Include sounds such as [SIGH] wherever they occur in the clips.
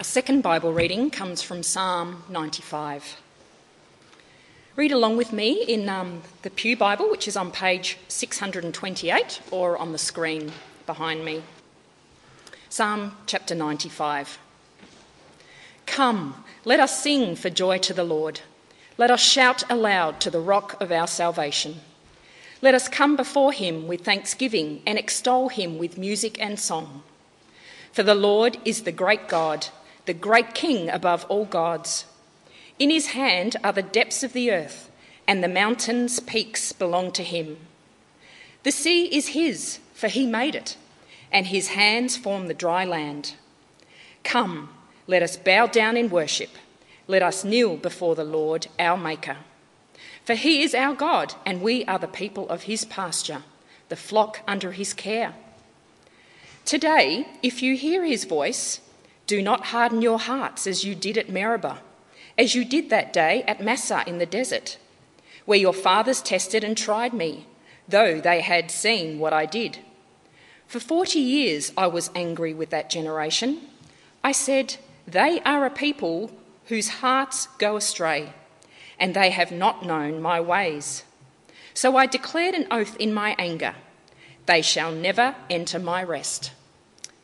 Our second Bible reading comes from Psalm 95. Read along with me in um, the Pew Bible, which is on page 628 or on the screen behind me. Psalm chapter 95. Come, let us sing for joy to the Lord. Let us shout aloud to the rock of our salvation. Let us come before him with thanksgiving and extol him with music and song. For the Lord is the great God, the great King above all gods. In his hand are the depths of the earth, and the mountains' peaks belong to him. The sea is his, for he made it, and his hands form the dry land. Come, let us bow down in worship. Let us kneel before the Lord, our Maker. For he is our God, and we are the people of his pasture, the flock under his care. Today, if you hear his voice, do not harden your hearts as you did at Meribah, as you did that day at Massah in the desert, where your fathers tested and tried me, though they had seen what I did. For forty years I was angry with that generation. I said, They are a people whose hearts go astray, and they have not known my ways. So I declared an oath in my anger they shall never enter my rest.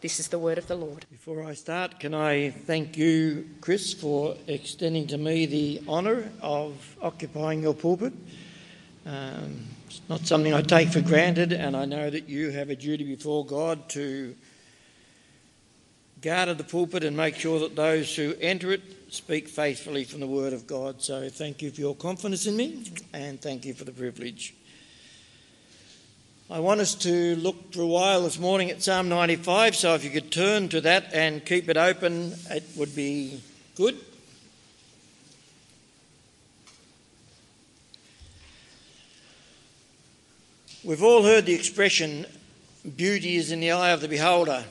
This is the word of the Lord. Before I start, can I thank you, Chris, for extending to me the honour of occupying your pulpit. Um, it's not something I take for granted, and I know that you have a duty before God to guard the pulpit and make sure that those who enter it speak faithfully from the Word of God. So thank you for your confidence in me, and thank you for the privilege. I want us to look for a while this morning at Psalm 95, so if you could turn to that and keep it open, it would be good. We've all heard the expression, beauty is in the eye of the beholder.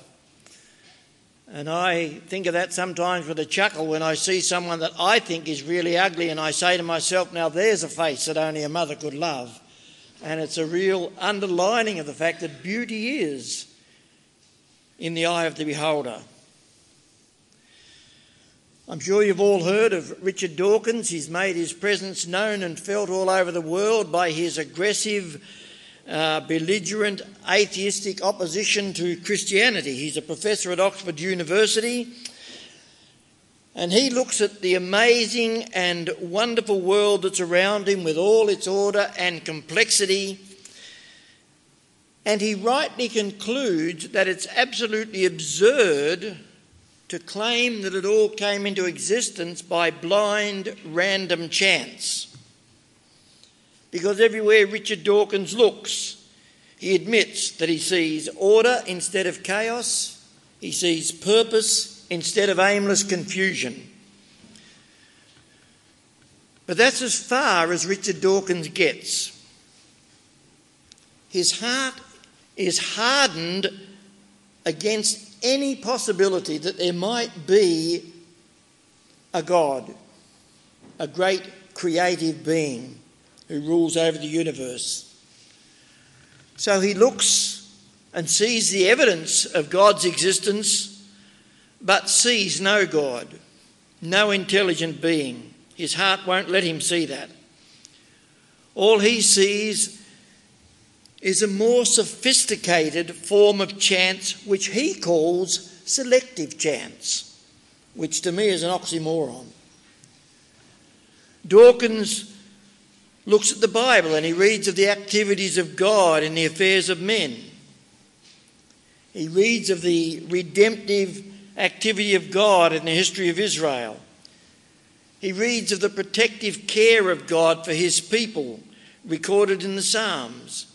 And I think of that sometimes with a chuckle when I see someone that I think is really ugly, and I say to myself, now there's a face that only a mother could love. And it's a real underlining of the fact that beauty is in the eye of the beholder. I'm sure you've all heard of Richard Dawkins. He's made his presence known and felt all over the world by his aggressive, uh, belligerent, atheistic opposition to Christianity. He's a professor at Oxford University and he looks at the amazing and wonderful world that's around him with all its order and complexity. And he rightly concludes that it's absolutely absurd to claim that it all came into existence by blind, random chance. Because everywhere Richard Dawkins looks, he admits that he sees order instead of chaos, he sees purpose instead of aimless confusion. But that's as far as Richard Dawkins gets. His heart is hardened against any possibility that there might be a God, a great creative being who rules over the universe. So he looks and sees the evidence of God's existence but sees no God, no intelligent being. His heart won't let him see that. All he sees is a more sophisticated form of chance, which he calls selective chance, which to me is an oxymoron. Dawkins looks at the Bible and he reads of the activities of God in the affairs of men. He reads of the redemptive activity of God in the history of Israel. He reads of the protective care of God for his people, recorded in the Psalms.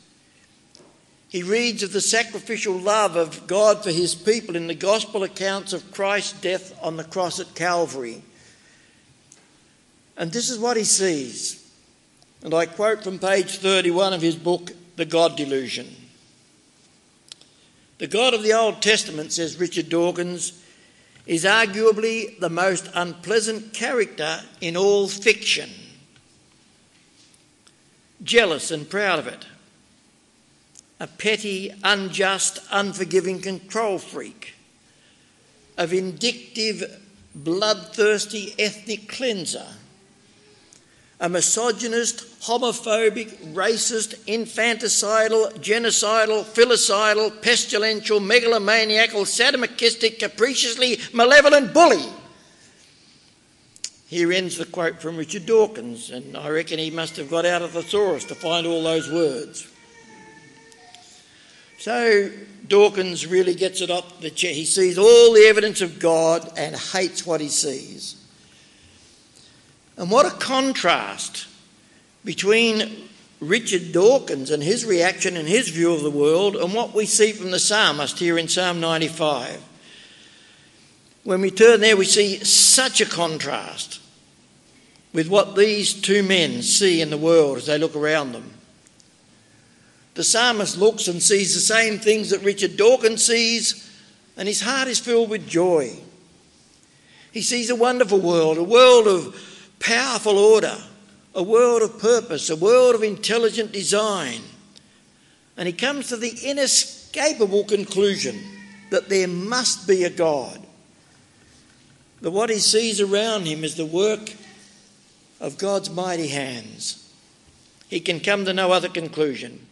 He reads of the sacrificial love of God for his people in the gospel accounts of Christ's death on the cross at Calvary. And this is what he sees. And I quote from page 31 of his book, The God Delusion. The God of the Old Testament, says Richard Dawkins, is arguably the most unpleasant character in all fiction. Jealous and proud of it. A petty, unjust, unforgiving control freak. A vindictive, bloodthirsty ethnic cleanser, a misogynist, homophobic, racist, infanticidal, genocidal, filicidal, pestilential, megalomaniacal, sadomasochistic, capriciously malevolent bully. Here ends the quote from Richard Dawkins, and I reckon he must have got out of the thesaurus to find all those words. So Dawkins really gets it up the chair. He sees all the evidence of God and hates what he sees. And what a contrast between Richard Dawkins and his reaction and his view of the world and what we see from the psalmist here in Psalm 95. When we turn there, we see such a contrast with what these two men see in the world as they look around them. The psalmist looks and sees the same things that Richard Dawkins sees, and his heart is filled with joy. He sees a wonderful world, a world of powerful order, a world of purpose, a world of intelligent design. And he comes to the inescapable conclusion that there must be a God. That what he sees around him is the work of God's mighty hands. He can come to no other conclusion.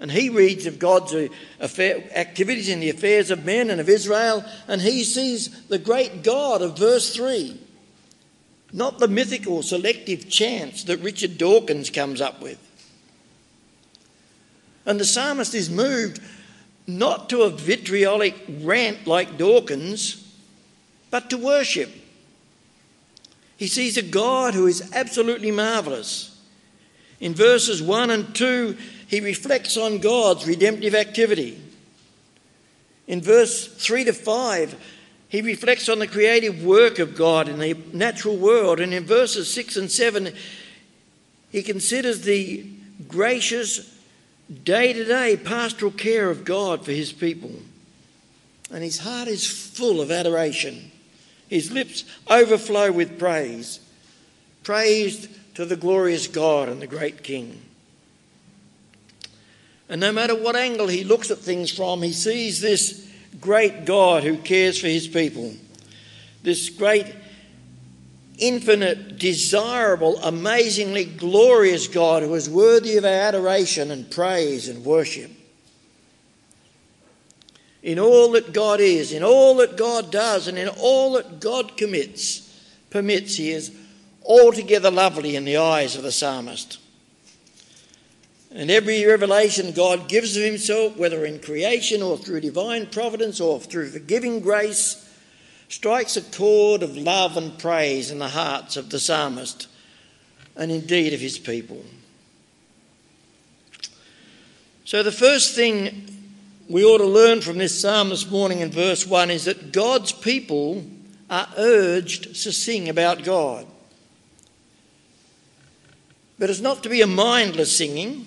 And he reads of God's uh, affair, activities in the affairs of men and of Israel, and he sees the great God of verse 3, not the mythical selective chance that Richard Dawkins comes up with. And the psalmist is moved not to a vitriolic rant like Dawkins, but to worship. He sees a God who is absolutely marvellous. In verses 1 and 2, he reflects on God's redemptive activity. In verse 3 to 5, he reflects on the creative work of God in the natural world. And in verses 6 and 7, he considers the gracious, day to day pastoral care of God for his people. And his heart is full of adoration. His lips overflow with praise. Praise to the glorious God and the great King. And no matter what angle he looks at things from, he sees this great God who cares for his people. This great, infinite, desirable, amazingly glorious God who is worthy of our adoration and praise and worship. In all that God is, in all that God does, and in all that God commits, permits, he is altogether lovely in the eyes of the psalmist. And every revelation God gives of Himself, whether in creation or through divine providence or through forgiving grace, strikes a chord of love and praise in the hearts of the psalmist and indeed of his people. So, the first thing we ought to learn from this psalm this morning in verse 1 is that God's people are urged to sing about God. But it's not to be a mindless singing.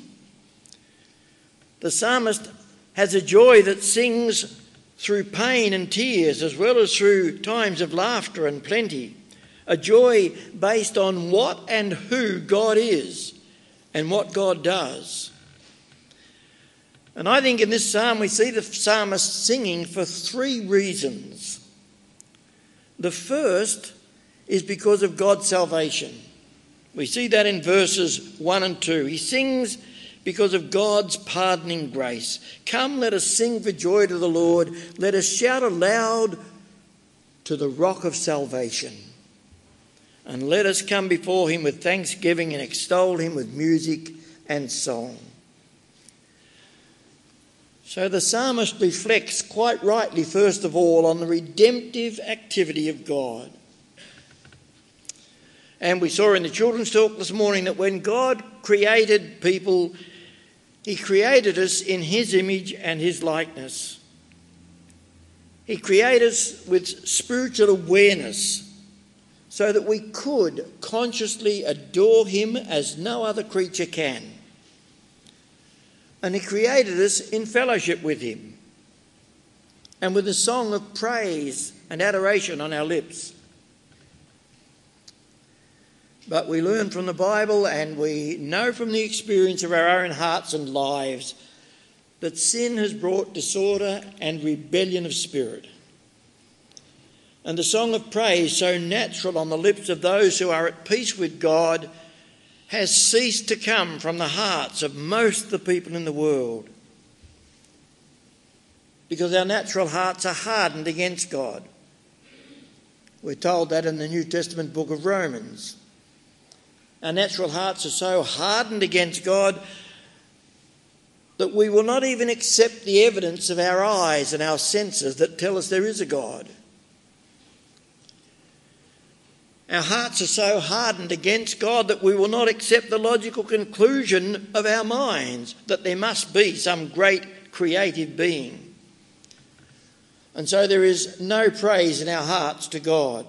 The psalmist has a joy that sings through pain and tears as well as through times of laughter and plenty. A joy based on what and who God is and what God does. And I think in this psalm we see the psalmist singing for three reasons. The first is because of God's salvation. We see that in verses 1 and 2. He sings because of God's pardoning grace. Come, let us sing for joy to the Lord. Let us shout aloud to the rock of salvation. And let us come before him with thanksgiving and extol him with music and song. So the psalmist reflects quite rightly, first of all, on the redemptive activity of God. And we saw in the children's talk this morning that when God created people, he created us in His image and His likeness. He created us with spiritual awareness so that we could consciously adore Him as no other creature can. And He created us in fellowship with Him and with a song of praise and adoration on our lips. But we learn from the Bible and we know from the experience of our own hearts and lives that sin has brought disorder and rebellion of spirit. and the song of praise, so natural on the lips of those who are at peace with God, has ceased to come from the hearts of most of the people in the world. Because our natural hearts are hardened against God. We're told that in the New Testament book of Romans. Our natural hearts are so hardened against God that we will not even accept the evidence of our eyes and our senses that tell us there is a God. Our hearts are so hardened against God that we will not accept the logical conclusion of our minds that there must be some great creative being. And so there is no praise in our hearts to God.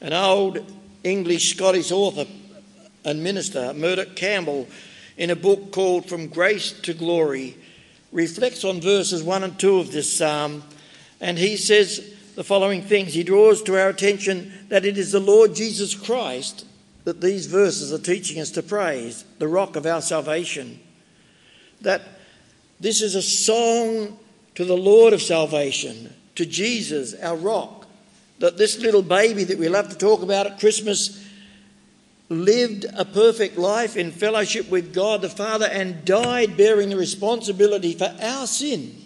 An old English Scottish author and minister, Murdoch Campbell, in a book called From Grace to Glory, reflects on verses 1 and 2 of this psalm and he says the following things. He draws to our attention that it is the Lord Jesus Christ that these verses are teaching us to praise, the rock of our salvation. That this is a song to the Lord of salvation, to Jesus, our rock. That this little baby that we love to talk about at Christmas lived a perfect life in fellowship with God the Father and died bearing the responsibility for our sin.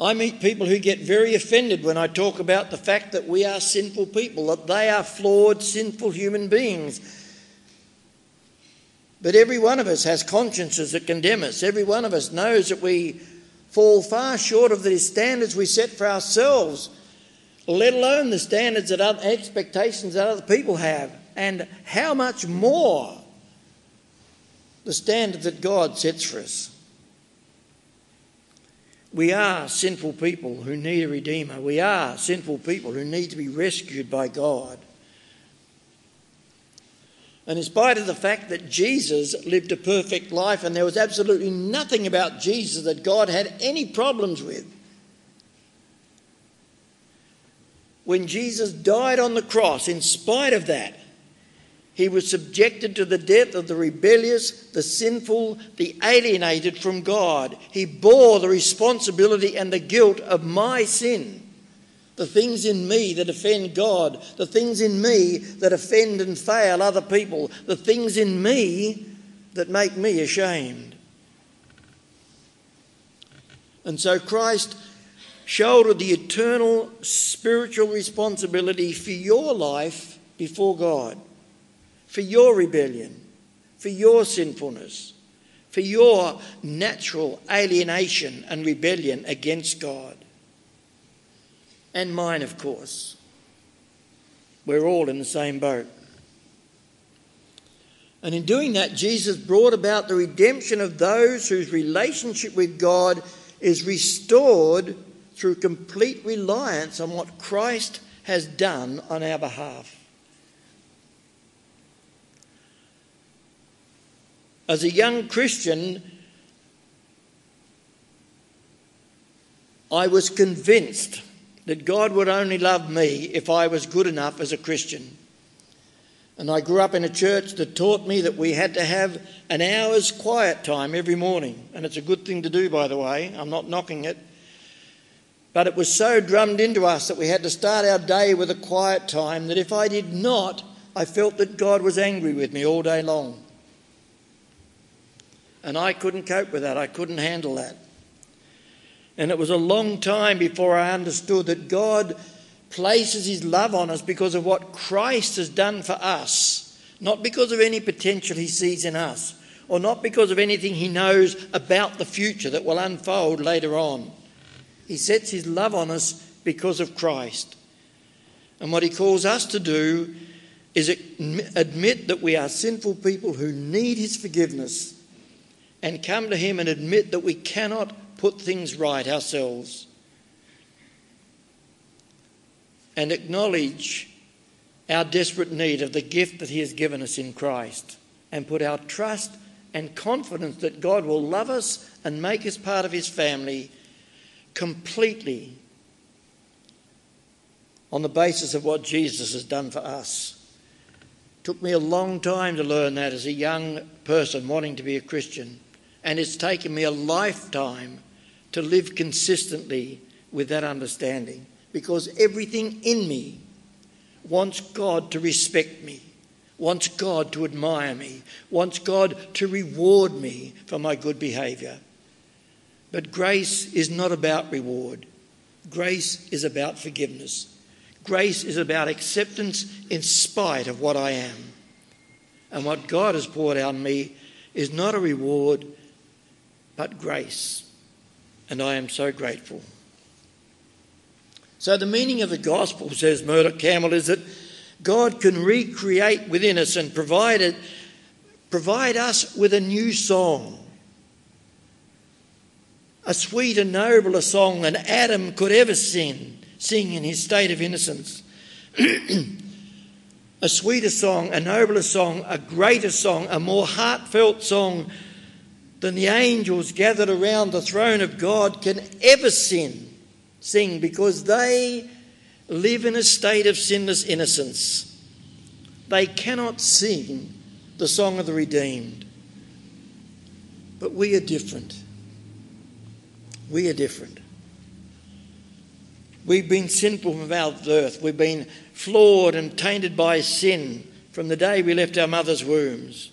I meet people who get very offended when I talk about the fact that we are sinful people, that they are flawed, sinful human beings. But every one of us has consciences that condemn us. Every one of us knows that we fall far short of the standards we set for ourselves, let alone the standards that other expectations that other people have, and how much more the standards that God sets for us. We are sinful people who need a Redeemer. We are sinful people who need to be rescued by God. And in spite of the fact that Jesus lived a perfect life and there was absolutely nothing about Jesus that God had any problems with, when Jesus died on the cross, in spite of that, he was subjected to the death of the rebellious, the sinful, the alienated from God. He bore the responsibility and the guilt of my sin. The things in me that offend God, the things in me that offend and fail other people, the things in me that make me ashamed. And so Christ shouldered the eternal spiritual responsibility for your life before God for your rebellion, for your sinfulness, for your natural alienation and rebellion against God. And mine, of course. We're all in the same boat. And in doing that, Jesus brought about the redemption of those whose relationship with God is restored through complete reliance on what Christ has done on our behalf. As a young Christian, I was convinced that God would only love me if I was good enough as a Christian. And I grew up in a church that taught me that we had to have an hour's quiet time every morning. And it's a good thing to do, by the way. I'm not knocking it. But it was so drummed into us that we had to start our day with a quiet time that if I did not, I felt that God was angry with me all day long. And I couldn't cope with that. I couldn't handle that. And it was a long time before I understood that God places his love on us because of what Christ has done for us, not because of any potential he sees in us, or not because of anything he knows about the future that will unfold later on. He sets his love on us because of Christ. And what he calls us to do is admit that we are sinful people who need his forgiveness and come to Him and admit that we cannot put things right ourselves. And acknowledge our desperate need of the gift that He has given us in Christ. And put our trust and confidence that God will love us and make us part of His family completely on the basis of what Jesus has done for us. It took me a long time to learn that as a young person wanting to be a Christian. And it's taken me a lifetime to live consistently with that understanding because everything in me wants God to respect me, wants God to admire me, wants God to reward me for my good behaviour. But grace is not about reward, grace is about forgiveness. Grace is about acceptance in spite of what I am. And what God has poured out on me is not a reward, but grace. And I am so grateful. So, the meaning of the gospel, says Murdoch Campbell, is that God can recreate within us and provide, it, provide us with a new song. A sweeter, nobler song than Adam could ever sing, sing in his state of innocence. [CLEARS THROAT] a sweeter song, a nobler song, a greater song, a more heartfelt song than the angels gathered around the throne of God can ever sing sing because they live in a state of sinless innocence. They cannot sing the song of the redeemed. But we are different. We are different. We've been sinful from our birth. We've been flawed and tainted by sin from the day we left our mother's wombs.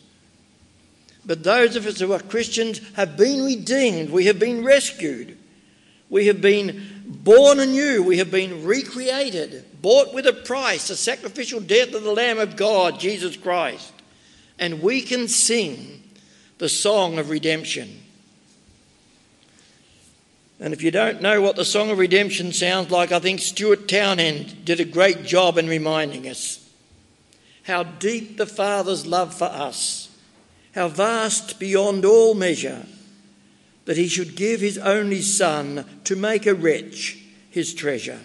But those of us who are Christians have been redeemed. We have been rescued. We have been born anew. We have been recreated, bought with a price, the sacrificial death of the Lamb of God, Jesus Christ. And we can sing the song of redemption. And if you don't know what the Song of Redemption sounds like, I think Stuart Townend did a great job in reminding us how deep the Father's love for us, how vast beyond all measure that he should give his only son to make a wretch his treasure.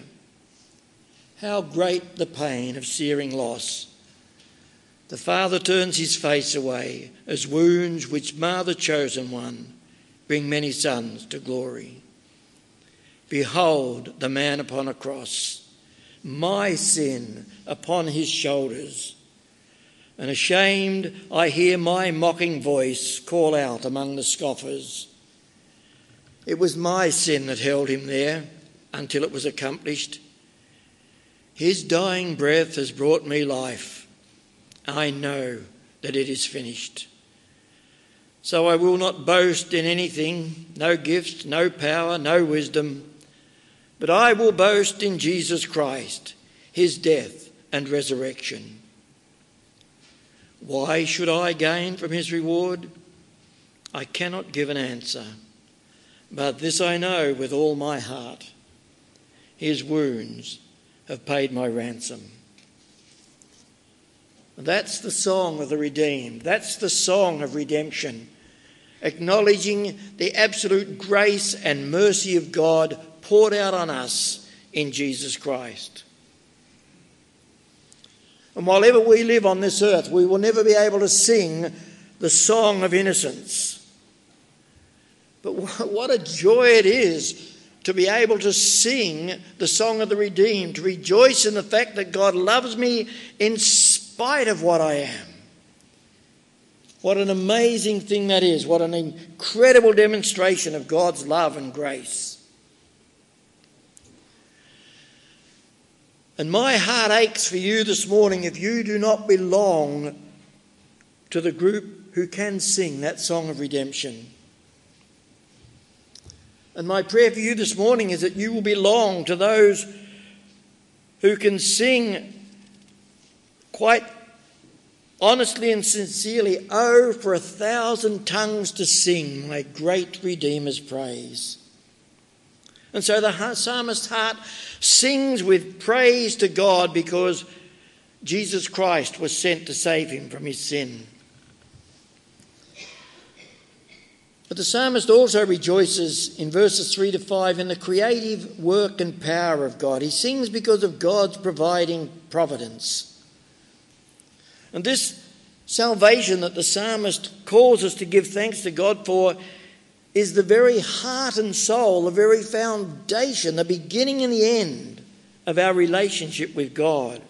How great the pain of searing loss. The father turns his face away as wounds which mar the chosen one bring many sons to glory. Behold the man upon a cross, my sin upon his shoulders. And ashamed, I hear my mocking voice call out among the scoffers it was my sin that held him there until it was accomplished. His dying breath has brought me life. I know that it is finished. So I will not boast in anything, no gift, no power, no wisdom, but I will boast in Jesus Christ, his death and resurrection. Why should I gain from his reward? I cannot give an answer. But this I know with all my heart his wounds have paid my ransom. That's the song of the redeemed. That's the song of redemption, acknowledging the absolute grace and mercy of God poured out on us in Jesus Christ. And while ever we live on this earth, we will never be able to sing the song of innocence but what a joy it is to be able to sing the song of the redeemed, to rejoice in the fact that God loves me in spite of what I am. What an amazing thing that is. What an incredible demonstration of God's love and grace. And my heart aches for you this morning if you do not belong to the group who can sing that song of redemption. And my prayer for you this morning is that you will belong to those who can sing quite honestly and sincerely, Oh, for a thousand tongues to sing my great Redeemer's praise. And so the psalmist's heart sings with praise to God because Jesus Christ was sent to save him from his sin. But the psalmist also rejoices in verses 3 to 5 in the creative work and power of God. He sings because of God's providing providence. And this salvation that the psalmist calls us to give thanks to God for is the very heart and soul, the very foundation, the beginning and the end of our relationship with God.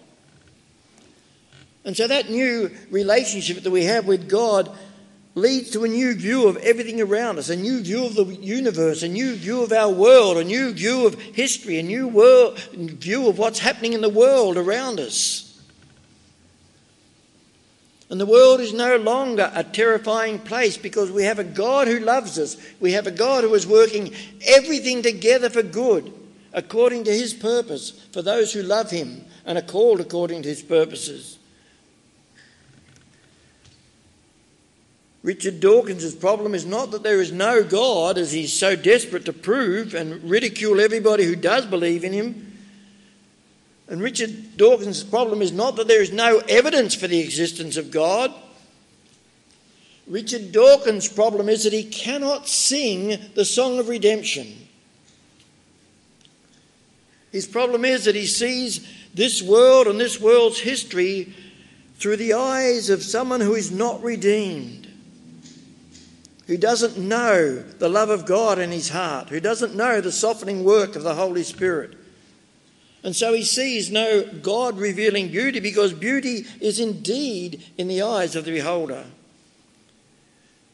And so that new relationship that we have with God leads to a new view of everything around us, a new view of the universe, a new view of our world, a new view of history, a new world, view of what's happening in the world around us. And the world is no longer a terrifying place because we have a God who loves us. We have a God who is working everything together for good, according to his purpose, for those who love him and are called according to his purposes. Richard Dawkins' problem is not that there is no God, as he's so desperate to prove and ridicule everybody who does believe in him. And Richard Dawkins' problem is not that there is no evidence for the existence of God. Richard Dawkins' problem is that he cannot sing the song of redemption. His problem is that he sees this world and this world's history through the eyes of someone who is not redeemed who doesn't know the love of God in his heart, who doesn't know the softening work of the Holy Spirit. And so he sees no God revealing beauty because beauty is indeed in the eyes of the beholder.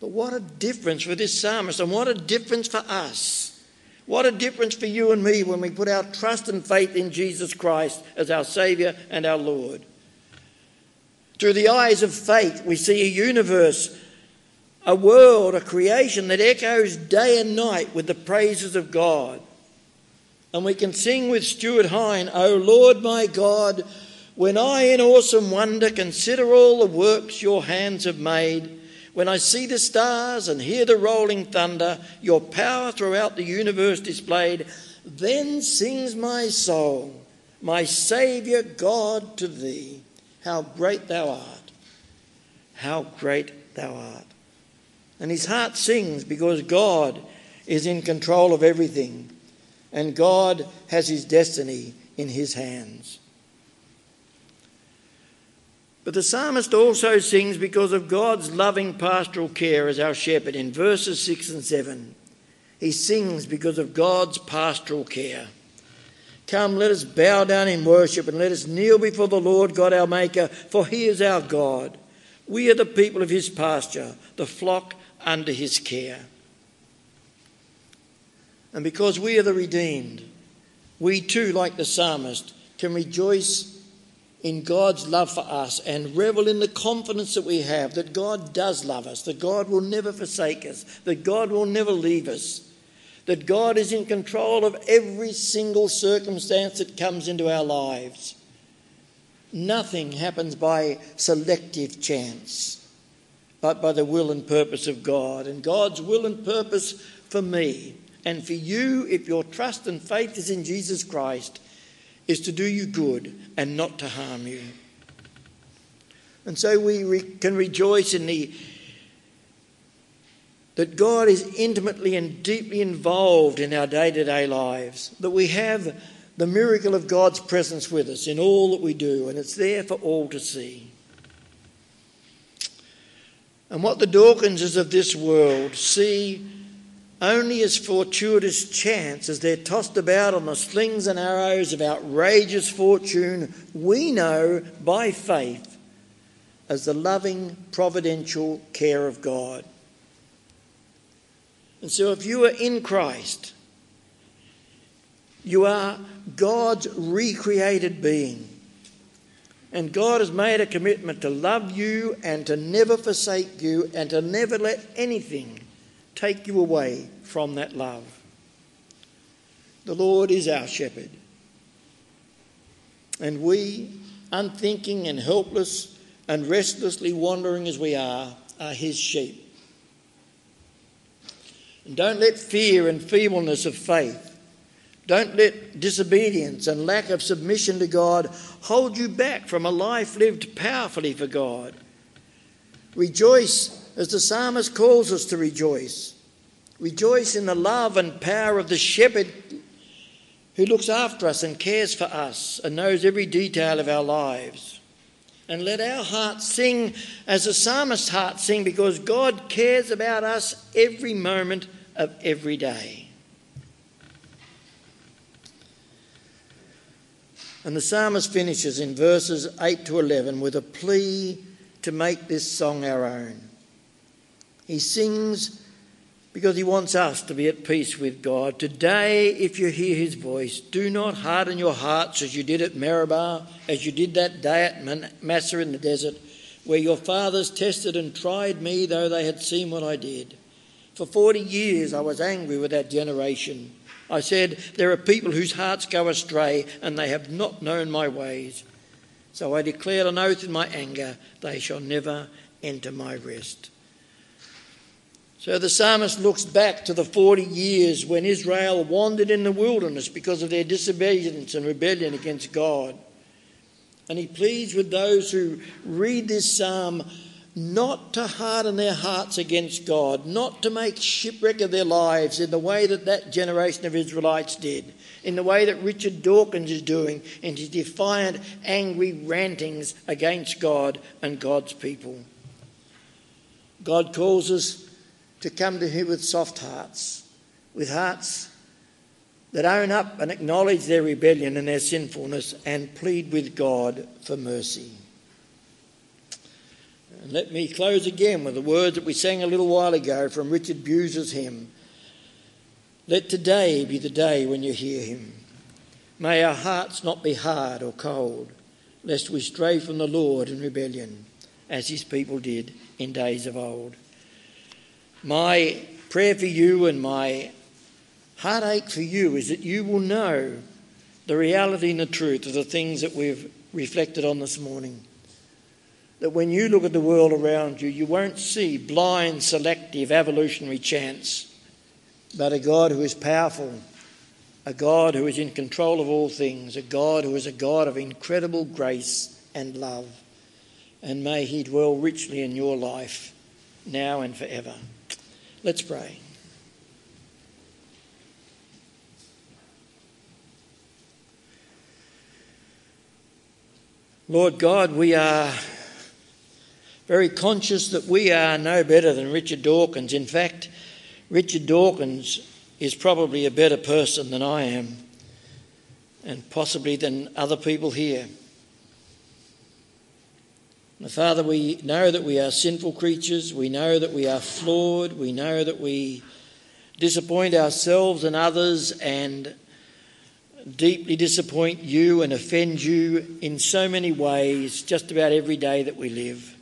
But what a difference for this psalmist, and what a difference for us. What a difference for you and me when we put our trust and faith in Jesus Christ as our Saviour and our Lord. Through the eyes of faith, we see a universe a world, a creation that echoes day and night with the praises of God. And we can sing with Stuart Hine, O Lord my God, when I in awesome wonder consider all the works your hands have made, when I see the stars and hear the rolling thunder, your power throughout the universe displayed, then sings my soul, my Saviour God, to thee. How great thou art! How great thou art! And his heart sings because God is in control of everything and God has his destiny in his hands. But the psalmist also sings because of God's loving pastoral care as our shepherd in verses 6 and 7. He sings because of God's pastoral care. Come, let us bow down in worship and let us kneel before the Lord God our Maker, for he is our God. We are the people of his pasture, the flock under his care. And because we are the redeemed, we too, like the psalmist, can rejoice in God's love for us and revel in the confidence that we have that God does love us, that God will never forsake us, that God will never leave us, that God is in control of every single circumstance that comes into our lives. Nothing happens by selective chance but by the will and purpose of God. And God's will and purpose for me and for you, if your trust and faith is in Jesus Christ, is to do you good and not to harm you. And so we re- can rejoice in the that God is intimately and deeply involved in our day to day lives, that we have the miracle of God's presence with us in all that we do, and it's there for all to see. And what the Dawkinses of this world see only as fortuitous chance as they're tossed about on the slings and arrows of outrageous fortune, we know by faith as the loving providential care of God. And so if you are in Christ, you are God's recreated being. And God has made a commitment to love you and to never forsake you and to never let anything take you away from that love. The Lord is our shepherd. And we, unthinking and helpless and restlessly wandering as we are, are his sheep. And don't let fear and feebleness of faith don't let disobedience and lack of submission to God hold you back from a life lived powerfully for God. Rejoice as the psalmist calls us to rejoice. Rejoice in the love and power of the shepherd who looks after us and cares for us and knows every detail of our lives. And let our hearts sing as the psalmist's heart sing because God cares about us every moment of every day. And the psalmist finishes in verses 8 to 11 with a plea to make this song our own. He sings because he wants us to be at peace with God. Today, if you hear his voice, do not harden your hearts as you did at Meribah, as you did that day at Massah in the desert, where your fathers tested and tried me, though they had seen what I did. For 40 years I was angry with that generation. I said, There are people whose hearts go astray, and they have not known my ways. So I declared an oath in my anger, they shall never enter my rest. So the psalmist looks back to the 40 years when Israel wandered in the wilderness because of their disobedience and rebellion against God. And he pleads with those who read this psalm not to harden their hearts against God, not to make shipwreck of their lives in the way that that generation of Israelites did, in the way that Richard Dawkins is doing in his defiant, angry rantings against God and God's people. God calls us to come to Him with soft hearts, with hearts that own up and acknowledge their rebellion and their sinfulness and plead with God for mercy. And let me close again with the words that we sang a little while ago from Richard Buser's hymn. Let today be the day when you hear him. May our hearts not be hard or cold, lest we stray from the Lord in rebellion, as his people did in days of old. My prayer for you and my heartache for you is that you will know the reality and the truth of the things that we've reflected on this morning. That when you look at the world around you, you won't see blind, selective, evolutionary chance, but a God who is powerful, a God who is in control of all things, a God who is a God of incredible grace and love. And may He dwell richly in your life now and forever. Let's pray. Lord God, we are very conscious that we are no better than Richard Dawkins. In fact, Richard Dawkins is probably a better person than I am, and possibly than other people here. Father, we know that we are sinful creatures. We know that we are flawed. We know that we disappoint ourselves and others and deeply disappoint you and offend you in so many ways, just about every day that we live.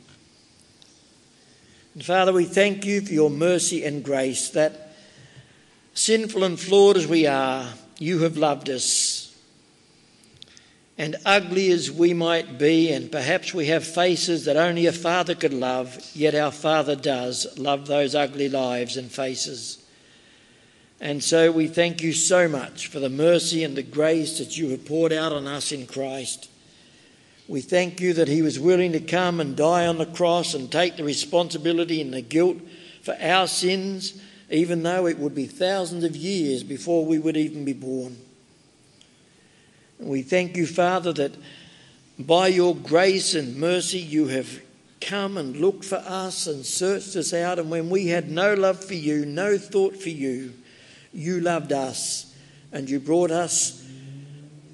And Father, we thank you for your mercy and grace that, sinful and flawed as we are, you have loved us and ugly as we might be, and perhaps we have faces that only a father could love, yet our Father does love those ugly lives and faces. And so we thank you so much for the mercy and the grace that you have poured out on us in Christ. We thank you that He was willing to come and die on the cross and take the responsibility and the guilt for our sins, even though it would be thousands of years before we would even be born. We thank you, Father, that by your grace and mercy you have come and looked for us and searched us out. And when we had no love for you, no thought for you, you loved us and you brought us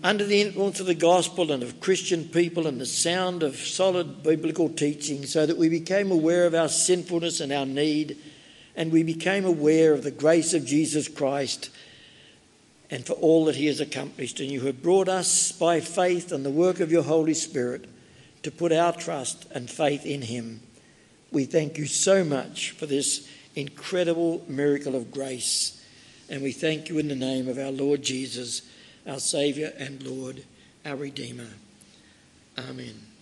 under the influence of the gospel and of Christian people and the sound of solid biblical teaching so that we became aware of our sinfulness and our need and we became aware of the grace of Jesus Christ and for all that he has accomplished. And you have brought us by faith and the work of your Holy Spirit to put our trust and faith in him. We thank you so much for this incredible miracle of grace. And we thank you in the name of our Lord Jesus, our Saviour and Lord, our Redeemer. Amen.